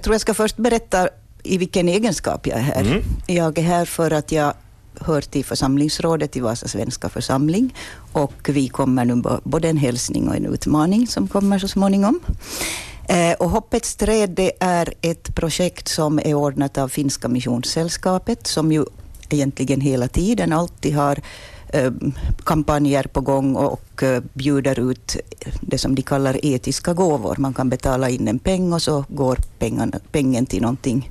Jag tror jag ska först berätta i vilken egenskap jag är här. Mm. Jag är här för att jag hör till församlingsrådet i Vasa svenska församling och vi kommer nu både en hälsning och en utmaning som kommer så småningom. Eh, och Hoppets träd det är ett projekt som är ordnat av Finska Missionssällskapet som ju egentligen hela tiden alltid har Eh, kampanjer på gång och eh, bjuder ut det som de kallar etiska gåvor. Man kan betala in en peng och så går pengarna, pengen till någonting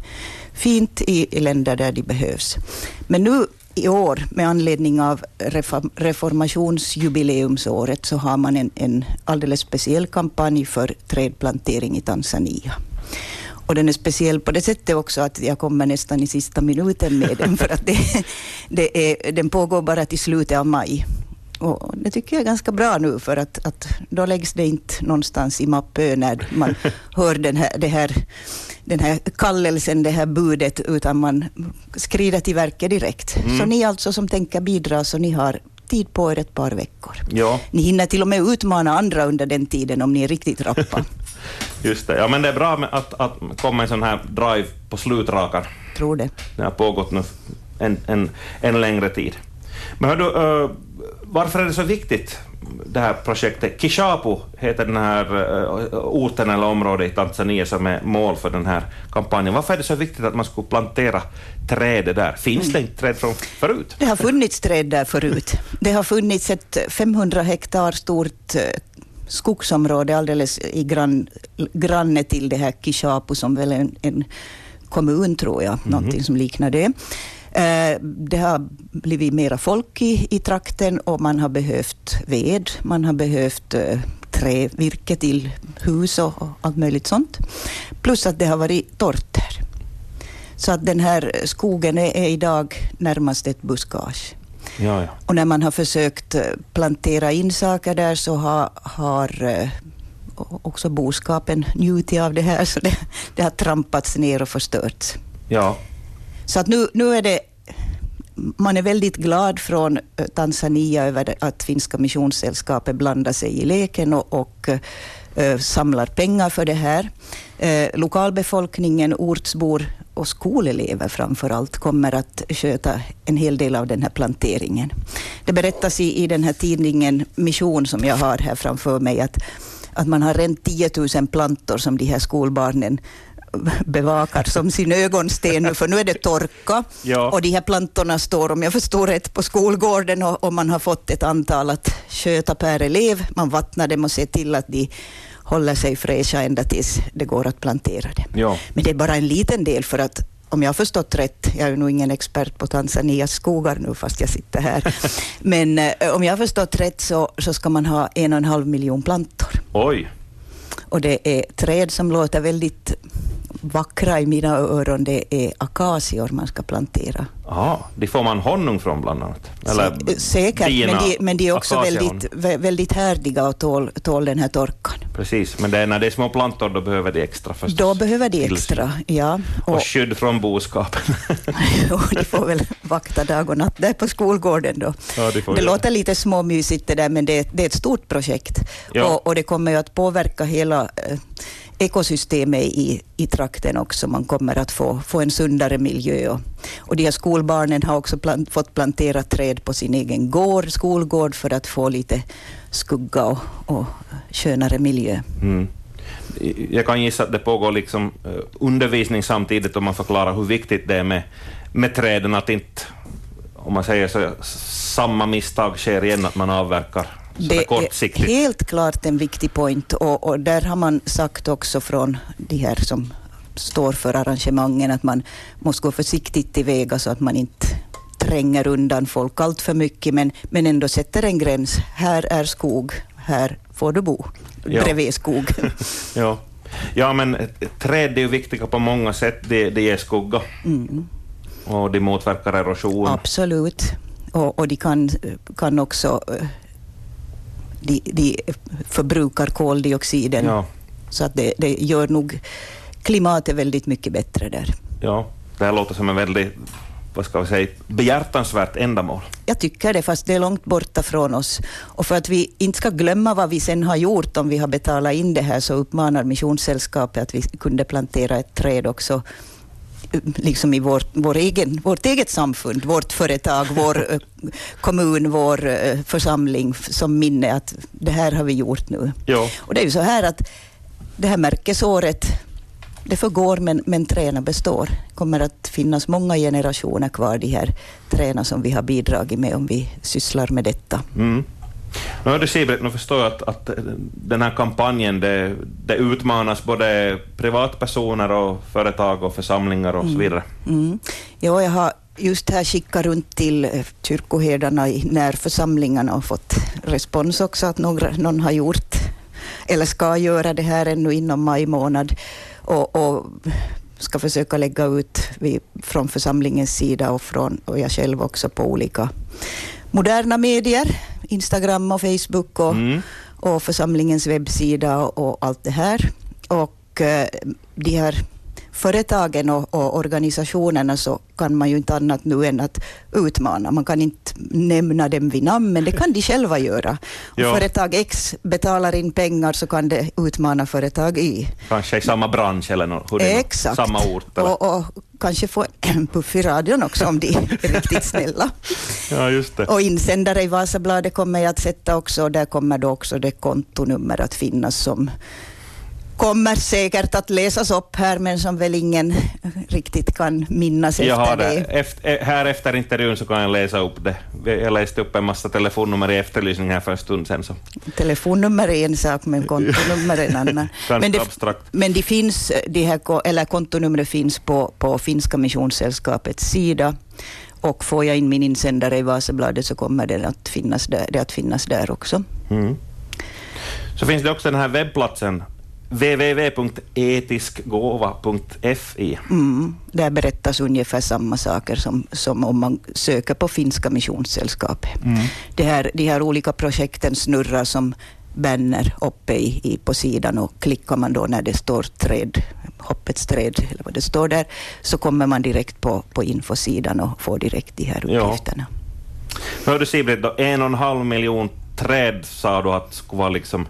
fint i, i länder där de behövs. Men nu i år, med anledning av reformationsjubileumsåret, så har man en, en alldeles speciell kampanj för trädplantering i Tanzania. Och den är speciell på det sättet också att jag kommer nästan i sista minuten med den, för att det, det är, den pågår bara till slutet av maj. Och det tycker jag är ganska bra nu, för att, att då läggs det inte någonstans i mappö när man hör den här, det här, den här kallelsen, det här budet, utan man skrider till verket direkt. Mm. Så ni alltså som tänker bidra, så ni har tid på er ett par veckor. Ja, Ni hinner till och med utmana andra under den tiden om ni är riktigt rappa. just det. Ja, men det är bra med att, att komma en sån här drive på slutrakan. Tror det. Det har pågått nu en, en, en längre tid. Men hör du, uh, varför är det så viktigt, det här projektet? Kishapu heter den här uh, orten eller området i Tanzania som är mål för den här kampanjen. Varför är det så viktigt att man skulle plantera träd där? Finns det inte träd från förut? Det har funnits träd där förut. Det har funnits ett 500 hektar stort eh, skogsområde alldeles i grann, granne till det här Kishapu som väl är en, en kommun tror jag, någonting som liknar det. Eh, Det har blivit mera folk i, i trakten och man har behövt ved, man har behövt eh, trävirke till hus och, och allt möjligt sånt. Plus att det har varit torrt här. Så att den här skogen är, är idag närmast ett buskage. Ja, ja. Och när man har försökt eh, plantera in saker där så har, har eh, också boskapen njutit av det här, så det, det har trampats ner och förstörts. ja. Så att nu, nu är det man är väldigt glad från eh, Tanzania över att Finska Missionssällskapet blandar sig i leken och, och samlar pengar för det här. Lokalbefolkningen, ortsbor och skolelever framför allt kommer att sköta en hel del av den här planteringen. Det berättas i, i den här tidningen Mission som jag har här framför mig att, att man har rent 10 000 plantor som de här skolbarnen bevakar som sin ögonsten nu, för nu är det torka Ja. och de här plantorna står, om jag förstår rätt, på skolgården och, och man har fått ett antal att sköta per elev. Man vattnar dem och ser till att de håller sig fräscha ända tills det går att plantera dem. ja. Men det är bara en liten del för att om jag har förstått rätt, jag är nog ingen expert på Tanzanias skogar nu fast jag sitter här, men eh, om jag har förstått rätt så, så ska man ha en och en halv miljon plantor. Oj. Och det är träd som låter väldigt vackra i mina öron. Det är akacior man ska plantera. Ja, de får man honung från bland annat. Eller Sä- Säkert, men de, men de är också väldigt, vä- väldigt härdiga och tål, tål den här torkan. Precis, men det är när det är små plantor då behöver de extra förstås. Då behöver de extra, ja. Och, Och, skydd från boskapen. och de får väl vakta dag och natt där på skolgården då. Ja, de får det göra låter lite småmysigt det där, men det, det är ett stort projekt. Ja. Och, och det kommer ju att påverka hela eh, ekosystemet i, i trakten också. Man kommer att få, få en sundare miljö. Och, och de här skolbarnen har också plan, fått plantera träd på sin egen gård, skolgård för att få lite skugga och, och skönare miljö. Mm. Jag kan gissa att det pågår liksom eh, undervisning samtidigt om man förklarar hur viktigt det är med, med träden, att inte, om man säger så, samma misstag sker igen, att man avverkar Det är helt klart en viktig point och, och där har man sagt också från de här som står för arrangemangen att man måste gå försiktigt tillväga så att man inte tränger undan folk allt för mycket men, men ändå sätter en gräns. Här är skog, här får du bo Ja. bredvid skog. Ja. ja, men träd är ju viktiga på många sätt. Det, det ger skugga Mm, och det motverkar erosion. absolut. Och, och de kan, kan också eh, de, de förbrukar koldioxiden Ja, så att det, det gör nog klimatet väldigt mycket bättre där. ja, det här låter som en väldigt vad ska vi säga, behjärtansvärt ändamål. Jag tycker det, fast det är långt borta från oss. Och för att vi inte ska glömma vad vi sen har gjort om vi har betalat in det här så uppmanar Missionssällskapet att vi kunde plantera ett träd också liksom i vår, vår egen, vårt eget samfund, vårt företag, vår eh, kommun, vår eh, församling som minne att det här har vi gjort nu. Ja. Och det är ju så här att det här märkesåret det förgår men, men träna består. Det kommer att finnas många generationer kvar, de här träna som vi har bidragit med om vi sysslar med detta. Mm. Nu hörde Sibret, nu förstår jag att, att den här kampanjen, det, det, utmanas både privatpersoner och företag och församlingar och så Mm. vidare. Mm. Ja, jag har just här skickat runt till eh, kyrkoherdarna i närförsamlingarna och fått respons också att några, någon har gjort eller ska göra det här ännu inom maj månad och, och ska försöka lägga ut vi, från församlingens sida och, från, och jag själv också på olika moderna medier, Instagram och Facebook och, Mm. och församlingens webbsida och, och allt det här. Och eh, de här företagen och, och organisationerna så kan man ju inte annat nu än att utmana. Man kan inte nämna dem vid namn, men det kan de själva göra. Om Ja. företag X betalar in pengar så kan det utmana företag Y. Kanske i samma bransch eller nå- hur Exakt. samma ort. Och, och kanske få en puff i radion också om de är riktigt snälla. Ja, just det. Och insändare i Vasabladet kommer jag att sätta också. och Där kommer då också det kontonummer att finnas som kommer säkert att läsas upp här, men som väl ingen riktigt kan minnas Jag efter det. det. Efter, eh, här efter intervjun så kan jag läsa upp det. Jag läste upp en massa telefonnummer i efterlysning här för en stund sedan. Så. Telefonnummer är en sak, men kontonummer är en annan. Men, det, abstrakt. men de finns, de här, eller kontonumret finns på, på Finska Missionssällskapets sida. Och får jag in min insändare i Vasabladet så kommer det att finnas där, det att finnas där också. Mm. Så finns det också den här webbplatsen www.etiskgåva.fi. Mm, där berättas ungefär samma saker som, som om man söker på Finska Missionssällskapet. Det här, de här olika projekten snurrar som banner uppe i, i, på sidan och klickar man då när det står träd, hoppets träd eller vad det står där, så kommer man direkt på, på infosidan och får direkt de här Ja. uppgifterna. Hörde Sibrit, en och en halv miljon träd sa du att skulle vara liksom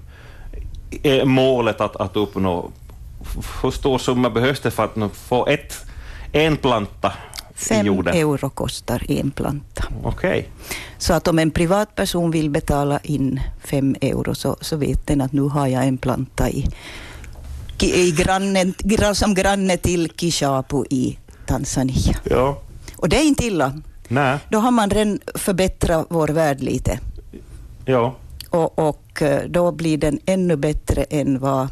eh, målet att, att uppnå. Hur stor summa behövs det för att få ett, en planta i Fem jorden? euro kostar en planta. Okej. Så att om en privatperson vill betala in fem euro så, så vet den att nu har jag en planta i, i grannen, gra- som granne till Kishapu i Tanzania. Ja. Och det är inte illa. Nej. Då har man redan förbättrat vår värld lite. Ja. Och, och eh, då blir den ännu bättre än vad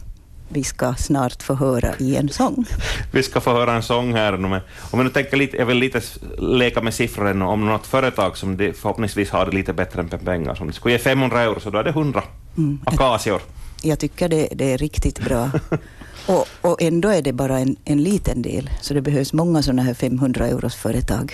vi ska snart få höra i en sång. Vi ska få höra en sång här nu. Om jag nu tänker lite, jag vill lite leka med siffror ännu. om något företag som det förhoppningsvis har det lite bättre än pengar, som skulle ge 500 euro, så då är det 100 Mm. akacior. Jag tycker det, det är riktigt bra. Och, och ändå är det bara en, en liten del. Så det behövs många sådana här 500 euros företag.